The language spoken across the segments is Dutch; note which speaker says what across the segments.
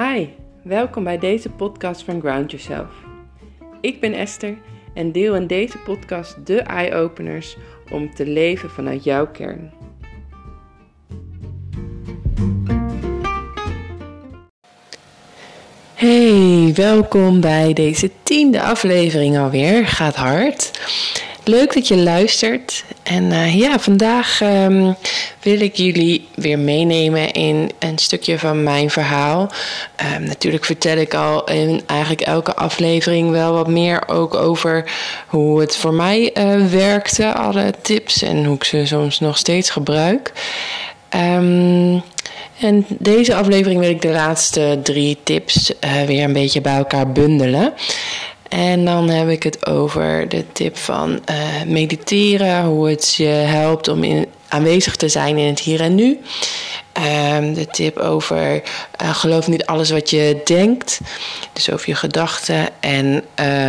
Speaker 1: Hi, welkom bij deze podcast van Ground Yourself. Ik ben Esther en deel in deze podcast de eye-openers om te leven vanuit jouw kern. Hey, welkom bij deze tiende aflevering alweer. Gaat hard. Leuk dat je luistert. En uh, ja, vandaag um, wil ik jullie weer meenemen in een stukje van mijn verhaal. Um, natuurlijk vertel ik al in eigenlijk elke aflevering wel wat meer ook over hoe het voor mij uh, werkte, alle tips en hoe ik ze soms nog steeds gebruik. Um, en deze aflevering wil ik de laatste drie tips uh, weer een beetje bij elkaar bundelen. En dan heb ik het over de tip van uh, mediteren, hoe het je helpt om in, aanwezig te zijn in het hier en nu. Um, de tip over uh, geloof niet alles wat je denkt, dus over je gedachten. En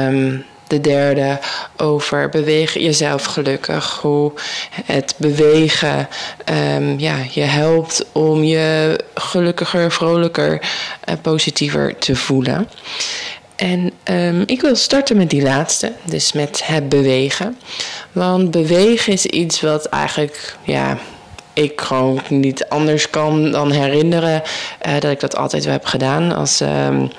Speaker 1: um, de derde over bewegen jezelf gelukkig. Hoe het bewegen um, ja, je helpt om je gelukkiger, vrolijker, uh, positiever te voelen. En um, ik wil starten met die laatste, dus met het bewegen. Want bewegen is iets wat eigenlijk, ja, ik gewoon niet anders kan dan herinneren uh, dat ik dat altijd wel heb gedaan. Als um,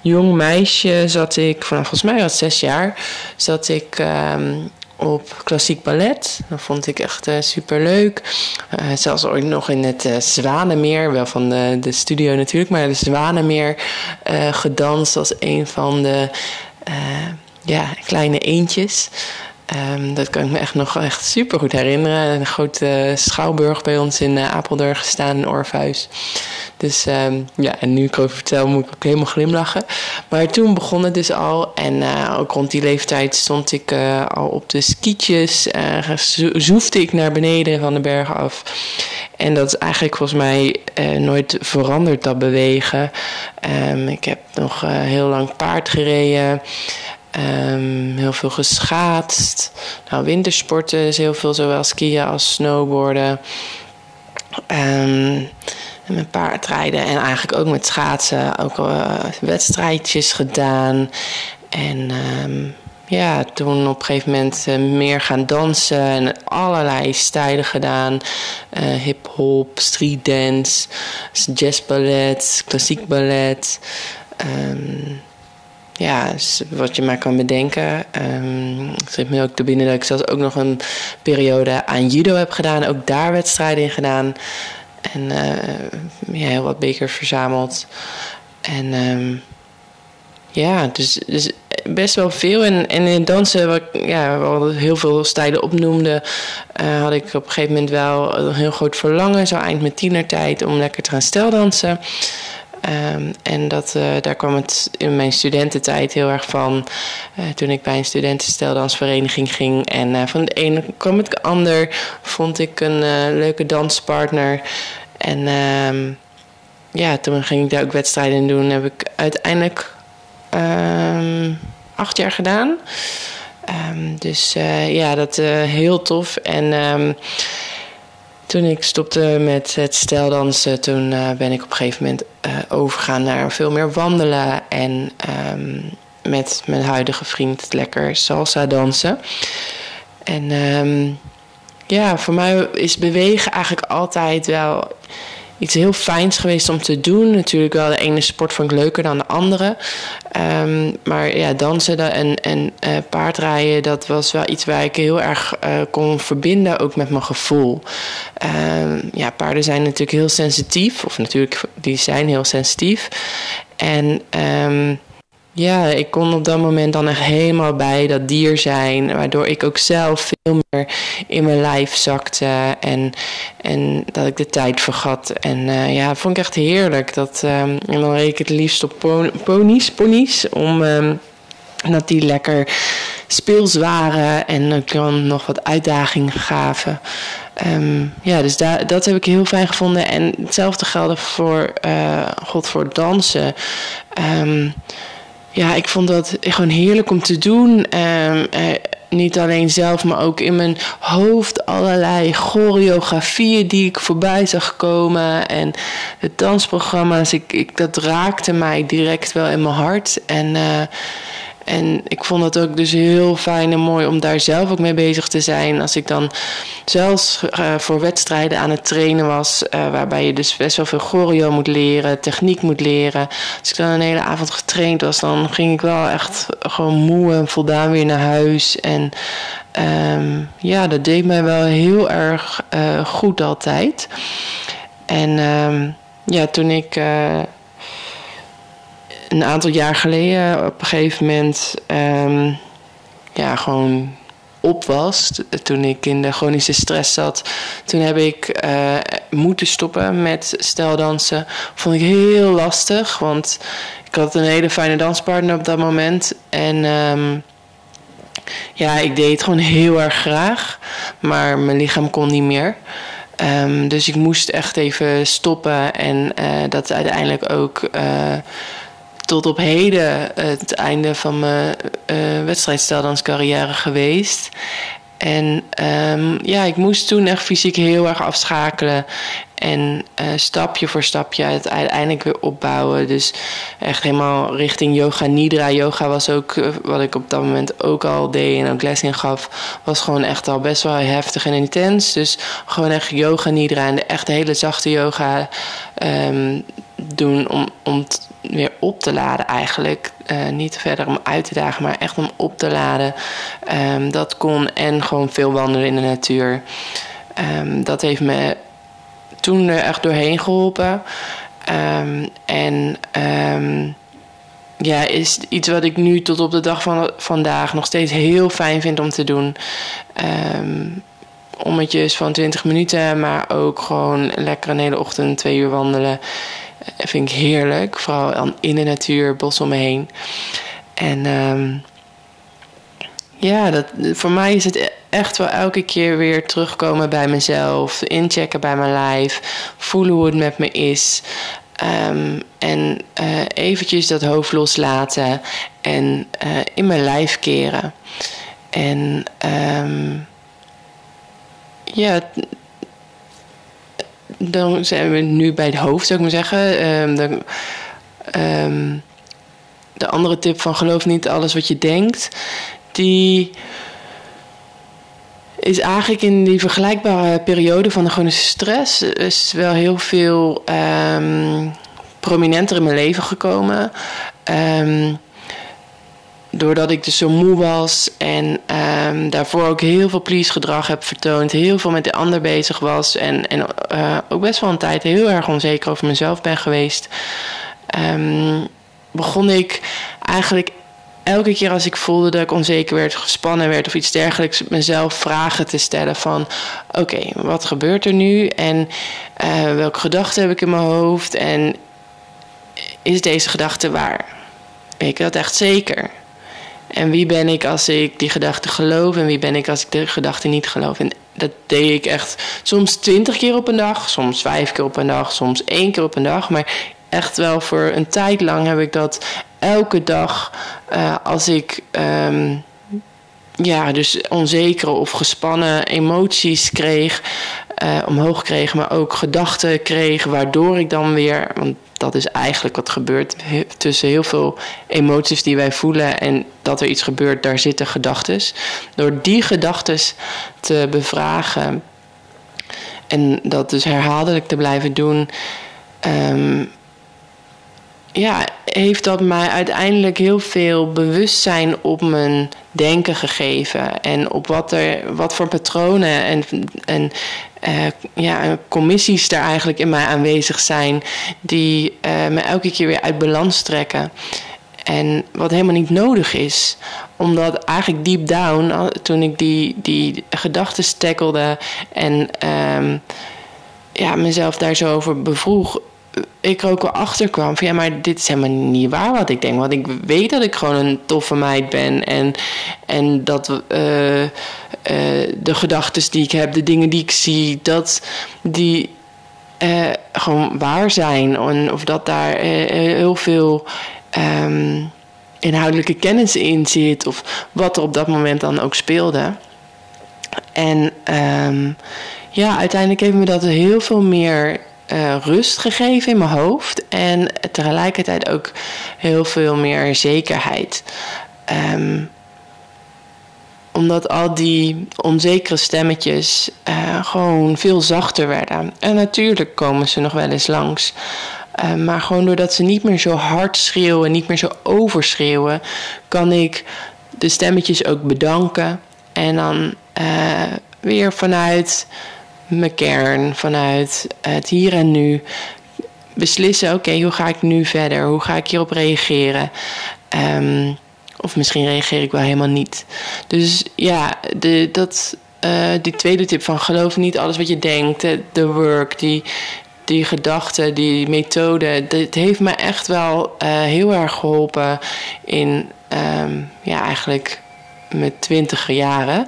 Speaker 1: jong meisje zat ik, vanaf volgens mij was zes jaar, zat ik um, op klassiek ballet. Dat vond ik echt uh, super leuk. Uh, zelfs ooit nog in het uh, Zwanenmeer, wel van de, de studio natuurlijk, maar de Zwanenmeer gedanst als een van de ja, kleine eentjes. Um, dat kan ik me echt nog echt super goed herinneren. Een grote schouwburg bij ons in uh, Apeldoorn gestaan, een Orpheus. Dus um, ja, en nu ik erover vertel, moet ik ook helemaal glimlachen. Maar toen begon het dus al. En uh, ook rond die leeftijd stond ik al op de skietjes. zoefde ik naar beneden van de bergen af. En dat is eigenlijk volgens mij nooit veranderd, dat bewegen. Um, ik heb nog heel lang paard gereden. Um, heel veel geschaatst. Nou, wintersporten is heel veel, zowel skiën als snowboarden. Um, en met paardrijden en eigenlijk ook met schaatsen. Ook uh, wedstrijdjes gedaan. En um, ja, toen op een gegeven moment uh, meer gaan dansen en allerlei stijlen gedaan. Uh, hip-hop, street dance, jazzballet, klassiek ballet. Ja, wat je maar kan bedenken. Um, het geeft me ook te binnen dat ik zelfs ook nog een periode aan judo heb gedaan. Ook daar wedstrijden in gedaan. En uh, ja, heel wat bekers verzameld. En um, ja, dus, dus best wel veel. En, in dansen, wat ja, wel heel veel stijlen opnoemde, uh, had ik op een gegeven moment wel een heel groot verlangen, zo eind mijn tienertijd, om lekker te gaan steldansen. Um, en dat, uh, daar kwam het in mijn studententijd heel erg van. Uh, toen ik bij een studentensteldansvereniging ging. En uh, van de ene kwam het ander. Vond ik een leuke danspartner. En um, ja, toen ging ik daar ook wedstrijden in doen. Heb ik uiteindelijk um, acht jaar gedaan. dus ja, dat heel tof. En toen ik stopte met het steldansen, toen uh, ben ik op een gegeven moment uh, overgegaan naar veel meer wandelen en um, met mijn huidige vriend lekker salsa dansen. En um, ja, voor mij is bewegen eigenlijk altijd wel iets heel fijns geweest om te doen. Natuurlijk wel de ene sport vond ik leuker dan de andere. Um, maar ja, dansen en, en uh, paardrijden, dat was wel iets waar ik heel erg uh, kon verbinden, ook met mijn gevoel. Um, ja, paarden zijn natuurlijk heel sensitief, of natuurlijk, die zijn heel sensitief. En um, ja, ik kon op dat moment dan echt helemaal bij dat dier zijn. Waardoor ik ook zelf veel meer in mijn lijf zakte. En, en dat ik de tijd vergat. En uh, ja, vond ik echt heerlijk. Dat, um, en dan reed ik het liefst op ponies, ponies om um, dat die lekker speels waren. En dan nog wat uitdaging gaven. Um, ja, dus dat heb ik heel fijn gevonden. En hetzelfde geldde voor, uh, God, voor dansen. Um, ja, ik vond dat gewoon heerlijk om te doen. Um, niet alleen zelf, maar ook in mijn hoofd allerlei choreografieën die ik voorbij zag komen. En de dansprogramma's, ik, ik, dat raakte mij direct wel in mijn hart. En, uh, en ik vond het ook dus heel fijn en mooi om daar zelf ook mee bezig te zijn. Als ik dan zelfs uh, voor wedstrijden aan het trainen was, uh, waarbij je dus best wel veel choreo moet leren, techniek moet leren. Als ik dan een hele avond getraind was, dan ging ik wel echt gewoon moe en voldaan weer naar huis. En um, ja, dat deed mij wel heel erg uh, goed altijd. En um, ja, toen ik een aantal jaar geleden op een gegeven moment um, ja, gewoon op was, toen ik in de chronische stress zat, toen heb ik uh, moeten stoppen met steldansen. Vond ik heel lastig, want ik had een hele fijne danspartner op dat moment. En um, ja, ik deed het gewoon heel erg graag, maar mijn lichaam kon niet meer. Um, dus ik moest echt even stoppen en uh, dat uiteindelijk ook. Uh, tot op heden het einde van mijn uh, wedstrijdsteldanscarrière geweest. En um, ja, ik moest toen echt fysiek heel erg afschakelen. En uh, stapje voor stapje het uiteindelijk weer opbouwen. Dus echt helemaal richting yoga nidra. Yoga was ook wat ik op dat moment ook al deed en ook les in gaf. Was gewoon echt al best wel heftig en intens. Dus gewoon echt yoga nidra en de echt hele zachte yoga um, doen om, om weer op te laden eigenlijk. Uh, niet verder om uit te dagen, maar echt om op te laden. Um, dat kon en gewoon veel wandelen in de natuur. Um, dat heeft me toen er echt doorheen geholpen. Um, en ja, is iets wat ik nu tot op de dag van vandaag nog steeds heel fijn vind om te doen. ommetjes van 20 minuten, maar ook gewoon lekker een hele ochtend twee uur wandelen vind ik heerlijk. Vooral in de natuur, bos om me heen. En um, ja, dat, voor mij is het echt wel elke keer weer terugkomen bij mezelf. Inchecken bij mijn lijf. Voelen hoe het met me is. Um, en uh, eventjes dat hoofd loslaten. En uh, in mijn lijf keren. En um, ja, dan zijn we nu bij het hoofd, zou ik maar zeggen. De, um, de andere tip van geloof niet alles wat je denkt, die is eigenlijk in die vergelijkbare periode van de chronische stress is wel heel veel um, prominenter in mijn leven gekomen. Um, doordat ik dus zo moe was en um, daarvoor ook heel veel please gedrag heb vertoond, heel veel met de ander bezig was en, en uh, ook best wel een tijd heel erg onzeker over mezelf ben geweest, um, begon ik eigenlijk elke keer als ik voelde dat ik onzeker werd, gespannen werd of iets dergelijks, mezelf vragen te stellen van oké, wat gebeurt er nu en uh, welke gedachten heb ik in mijn hoofd en is deze gedachte waar? Weet ik dat echt zeker? En wie ben ik als ik die gedachte geloof en wie ben ik als ik de gedachte niet geloof? En dat deed ik echt soms twintig keer op een dag, soms vijf keer op een dag, soms één keer op een dag. Maar echt wel voor een tijd lang heb ik dat elke dag uh, als ik. Um, ja, dus onzekere of gespannen emoties kreeg, uh, omhoog kreeg, maar ook gedachten kreeg, waardoor ik dan weer, want dat is eigenlijk wat gebeurt tussen heel veel emoties die wij voelen en dat er iets gebeurt, daar zitten gedachten. Door die gedachten te bevragen en dat dus herhaaldelijk te blijven doen, um, ja, heeft dat mij uiteindelijk heel veel bewustzijn op mijn denken gegeven. En op wat, er, wat voor patronen en, en uh, ja, commissies daar eigenlijk in mij aanwezig zijn, die uh, me elke keer weer uit balans trekken. En wat helemaal niet nodig is. Omdat eigenlijk deep down, toen ik die, die gedachten stekkelde en um, ja, mezelf daar zo over bevroeg, ik er ook wel achter kwam van ja, maar dit is helemaal niet waar wat ik denk. Want ik weet dat ik gewoon een toffe meid ben. En, en dat uh, uh, de gedachten die ik heb, de dingen die ik zie, dat die uh, gewoon waar zijn. En of dat daar heel veel. Um, inhoudelijke kennis in zit of wat er op dat moment dan ook speelde. En um, ja, uiteindelijk heeft me dat heel veel meer uh, rust gegeven in mijn hoofd en tegelijkertijd ook heel veel meer zekerheid. Um, omdat al die onzekere stemmetjes uh, gewoon veel zachter werden. En natuurlijk komen ze nog wel eens langs. Uh, maar gewoon doordat ze niet meer zo hard schreeuwen, niet meer zo overschreeuwen, kan ik de stemmetjes ook bedanken. En dan weer vanuit mijn kern, vanuit het hier en nu, beslissen: oké, hoe ga ik nu verder? Hoe ga ik hierop reageren? Um, of misschien reageer ik wel helemaal niet. Dus ja, de, dat, uh, die tweede tip van geloof niet alles wat je denkt. De work, die, die gedachten, die methode. Dat heeft me echt wel uh, heel erg geholpen in um, ja, eigenlijk mijn twintiger jaren.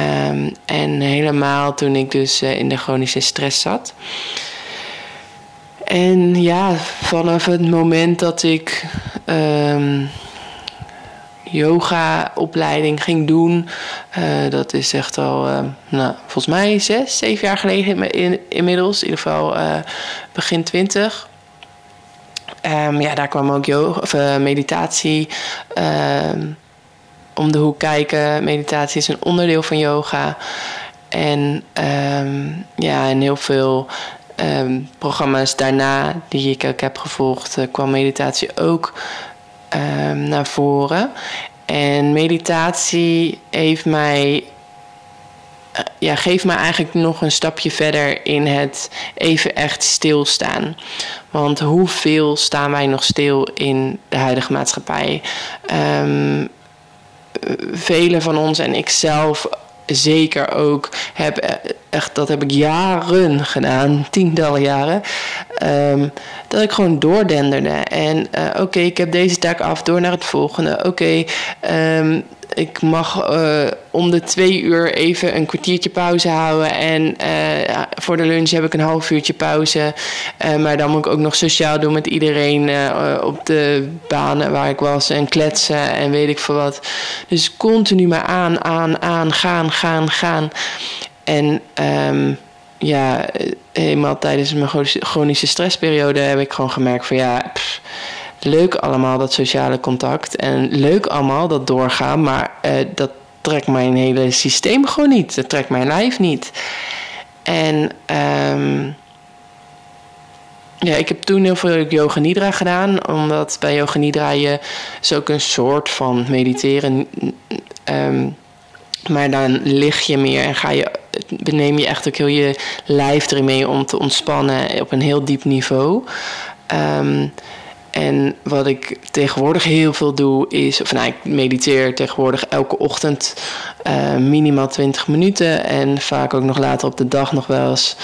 Speaker 1: Um, en helemaal toen ik dus uh, in de chronische stress zat. En ja, vanaf het moment dat ik um, yoga-opleiding ging doen. Uh, dat is echt al, uh, nou, volgens mij zes, zeven jaar geleden in, inmiddels. In ieder geval uh, begin twintig. Um, ja, daar kwam ook yoga, of, meditatie ehm, om de hoek kijken. Meditatie is een onderdeel van yoga. En um, ja, en heel veel programma's daarna die ik ook heb gevolgd, kwam meditatie ook um, naar voren. En meditatie heeft mij, uh, ja, geeft mij eigenlijk nog een stapje verder in het even echt stilstaan. Want hoeveel staan wij nog stil in de huidige maatschappij? Velen van ons en ik zelf zeker ook heb eh, echt dat heb ik jaren gedaan, tientallen jaren, um, dat ik gewoon doordenderde en uh, oké, ik heb deze taak af, door naar het volgende. Oké, okay, um, ik mag uh, om de twee uur even een kwartiertje pauze houden. En uh, voor de lunch heb ik een half uurtje pauze. Uh, maar dan moet ik ook nog sociaal doen met iedereen op de banen waar ik was. En kletsen en weet ik veel wat. Dus continu maar aan, aan, aan, gaan, gaan, gaan. En um, ja, helemaal tijdens mijn chronische stressperiode heb ik gewoon gemerkt van ja... leuk allemaal dat sociale contact en leuk allemaal dat doorgaan, maar uh, dat trekt mijn hele systeem gewoon niet. Dat trekt mijn lijf niet. En um, ja, ik heb toen heel veel yoga nidra gedaan, omdat bij yoga nidra je is ook een soort van mediteren. Um, maar dan lig je meer en ga je, beneem je echt ook heel je lijf erin mee om te ontspannen op een heel diep niveau. Um, en wat ik tegenwoordig heel veel doe is, of nou, ik mediteer tegenwoordig elke ochtend uh, minimaal 20 minuten. En vaak ook nog later op de dag nog wel eens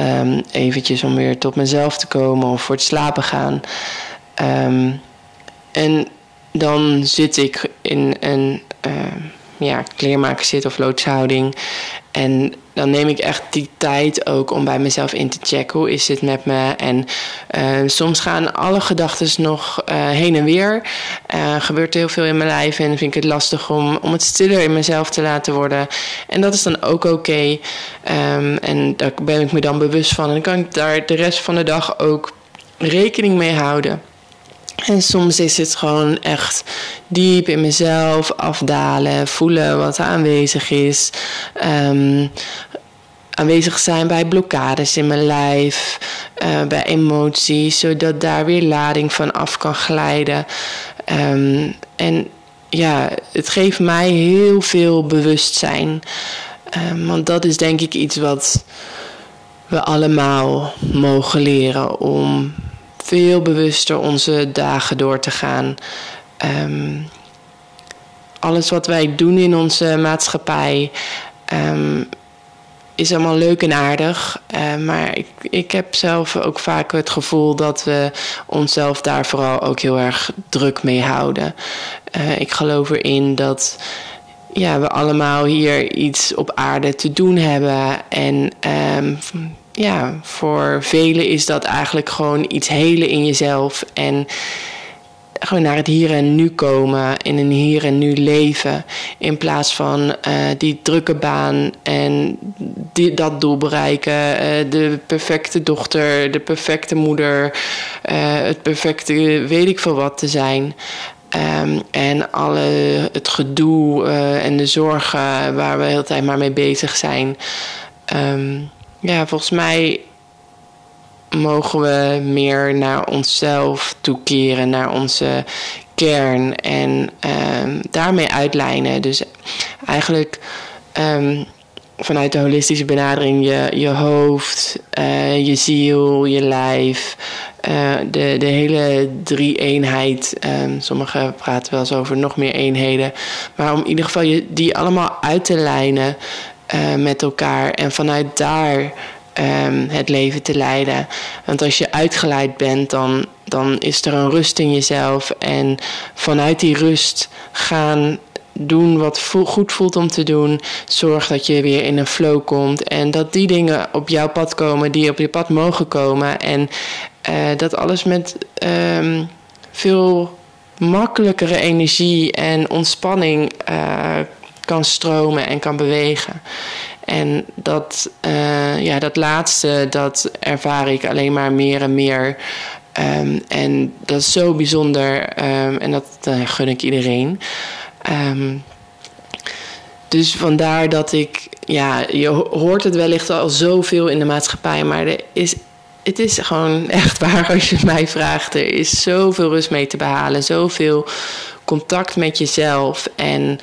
Speaker 1: um, eventjes om weer tot mezelf te komen of voor het slapen gaan. Um, en dan zit ik in een uh, ja, kleermaker of loodshouding. En dan neem ik echt die tijd ook om bij mezelf in te checken. Hoe is het met me? En uh, soms gaan alle gedachten nog uh, heen en weer. Uh, gebeurt heel veel in mijn lijf en vind ik het lastig om, om het stiller in mezelf te laten worden. En dat is dan ook oké. Um, en daar ben ik me dan bewust van. En dan kan ik daar de rest van de dag ook rekening mee houden. En soms is het gewoon echt diep in mezelf afdalen, voelen wat er aanwezig is. Um, aanwezig zijn bij blokkades in mijn lijf, uh, bij emoties, zodat daar weer lading van af kan glijden. Um, en ja, het geeft mij heel veel bewustzijn. Um, want dat is denk ik iets wat we allemaal mogen leren om veel bewuster onze dagen door te gaan. Um, alles wat wij doen in onze maatschappij um, is allemaal leuk en aardig. Uh, maar ik, ik heb zelf ook vaak het gevoel dat we onszelf daar vooral ook heel erg druk mee houden. Uh, ik geloof erin dat ja, we allemaal hier iets op aarde te doen hebben. En ja, voor velen is dat eigenlijk gewoon iets helen in jezelf. En gewoon naar het hier en nu komen, in een hier en nu leven. In plaats van uh, die drukke baan en dat doel bereiken. Uh, de perfecte dochter, de perfecte moeder, uh, het perfecte weet ik veel wat te zijn. Um, en alle het gedoe en de zorgen waar we de hele tijd maar mee bezig zijn. Um, ja, volgens mij mogen we meer naar onszelf toekeren, naar onze kern en um, daarmee uitlijnen. Dus eigenlijk um, vanuit de holistische benadering je, je hoofd, uh, je ziel, je lijf, uh, de, de hele drie-eenheid. Um, sommigen praten wel eens over nog meer eenheden. Maar om in ieder geval je, die allemaal uit te lijnen uh, met elkaar en vanuit daar um, het leven te leiden. Want als je uitgeleid bent, dan, dan is er een rust in jezelf. En vanuit die rust gaan doen wat goed voelt om te doen. Zorg dat je weer in een flow komt. En dat die dingen op jouw pad komen die op je pad mogen komen. En uh, dat alles met um, veel makkelijkere energie en ontspanning uh, kan stromen en kan bewegen. En dat, uh, ja, dat laatste, dat ervaar ik alleen maar meer en meer. Um, en dat is zo bijzonder um, en dat uh, gun ik iedereen. Um, dus vandaar dat ik, ja, je hoort het wellicht al zoveel in de maatschappij, maar er is, het is gewoon echt waar als je mij vraagt. Er is zoveel rust mee te behalen, zoveel contact met jezelf en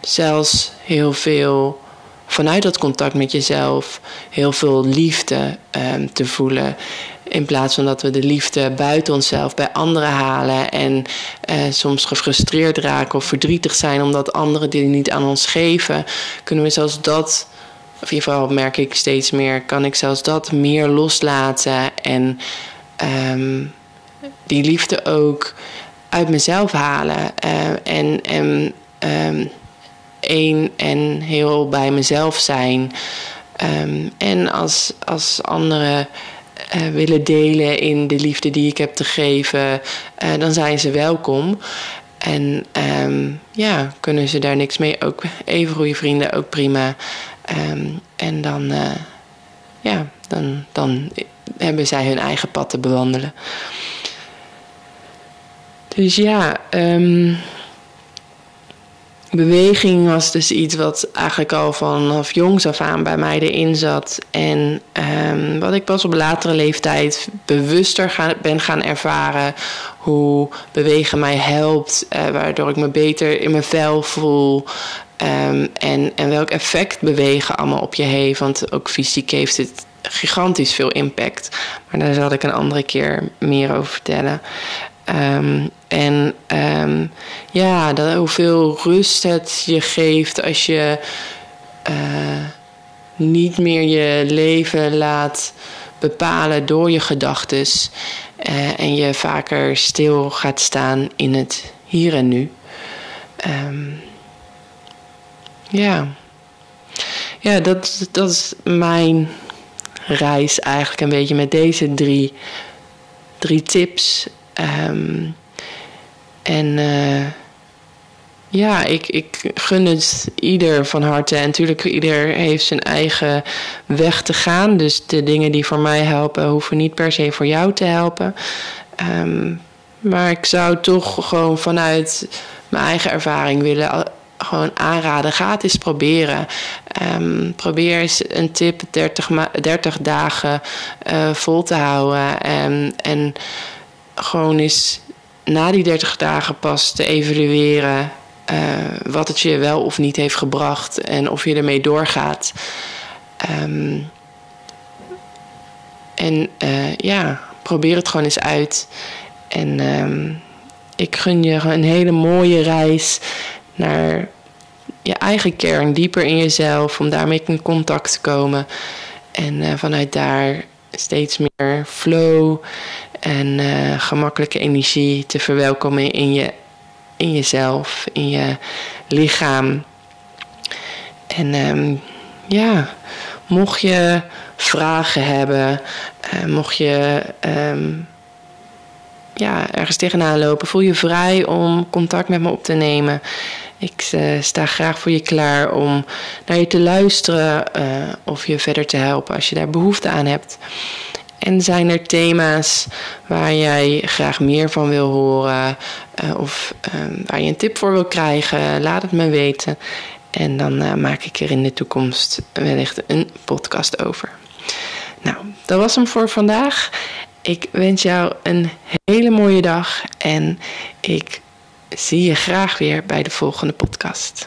Speaker 1: zelfs heel veel vanuit dat contact met jezelf heel veel liefde um, te voelen. In plaats van dat we de liefde buiten onszelf bij anderen halen en uh, soms gefrustreerd raken of verdrietig zijn omdat anderen die niet aan ons geven, kunnen we zelfs dat, of in ieder geval merk ik steeds meer, kan ik zelfs dat meer loslaten en um, die liefde ook uit mezelf halen. Uh, en en um, één en heel bij mezelf zijn. Um, en als, als anderen uh, willen delen in de liefde die ik heb te geven, uh, dan zijn ze welkom. En um, ja, kunnen ze daar niks mee. Ook even goede vrienden, ook prima. En dan, ja, dan, dan hebben zij hun eigen pad te bewandelen. Dus ja, um, beweging was dus iets wat eigenlijk al vanaf jongs af aan bij mij erin zat. En um, wat ik pas op latere leeftijd bewuster ben gaan ervaren. Hoe bewegen mij helpt, uh, waardoor ik me beter in mijn vel voel. Um, en, en welk effect bewegen allemaal op je heeft. Want ook fysiek heeft het gigantisch veel impact. Maar daar zal ik een andere keer meer over vertellen. Um, en um, ja, dat, hoeveel rust het je geeft als je uh, niet meer je leven laat bepalen door je gedachten. Uh, en je vaker stil gaat staan in het hier en nu. Um, ja. Ja, dat, dat is mijn reis eigenlijk een beetje met deze drie, drie tips. Um, en uh, ja, ik, ik gun het ieder van harte. En natuurlijk, ieder heeft zijn eigen weg te gaan. Dus de dingen die voor mij helpen, hoeven niet per se voor jou te helpen. Um, maar ik zou toch gewoon vanuit mijn eigen ervaring willen gewoon aanraden. Ga eens proberen. Um, probeer eens een tip 30, 30 dagen uh, vol te houden. En, en gewoon eens na die 30 dagen pas te evalueren uh, wat het je wel of niet heeft gebracht en of je ermee doorgaat. Um, en uh, ja, probeer het gewoon eens uit. En um, ik gun je een hele mooie reis naar je eigen kern, dieper in jezelf, om daarmee in contact te komen. En uh, vanuit daar steeds meer flow en uh, gemakkelijke energie te verwelkomen in, je, in jezelf, in je lichaam. En um, ja, mocht je vragen hebben, uh, mocht je um, ja, ergens tegenaan lopen, voel je vrij om contact met me op te nemen. Ik uh, sta graag voor je klaar om naar je te luisteren of je verder te helpen als je daar behoefte aan hebt. En zijn er thema's waar jij graag meer van wil horen uh, of waar je een tip voor wil krijgen? Laat het me weten. En dan maak ik er in de toekomst wellicht een podcast over. Nou, dat was hem voor vandaag. Ik wens jou een hele mooie dag en ik zie je graag weer bij de volgende podcast.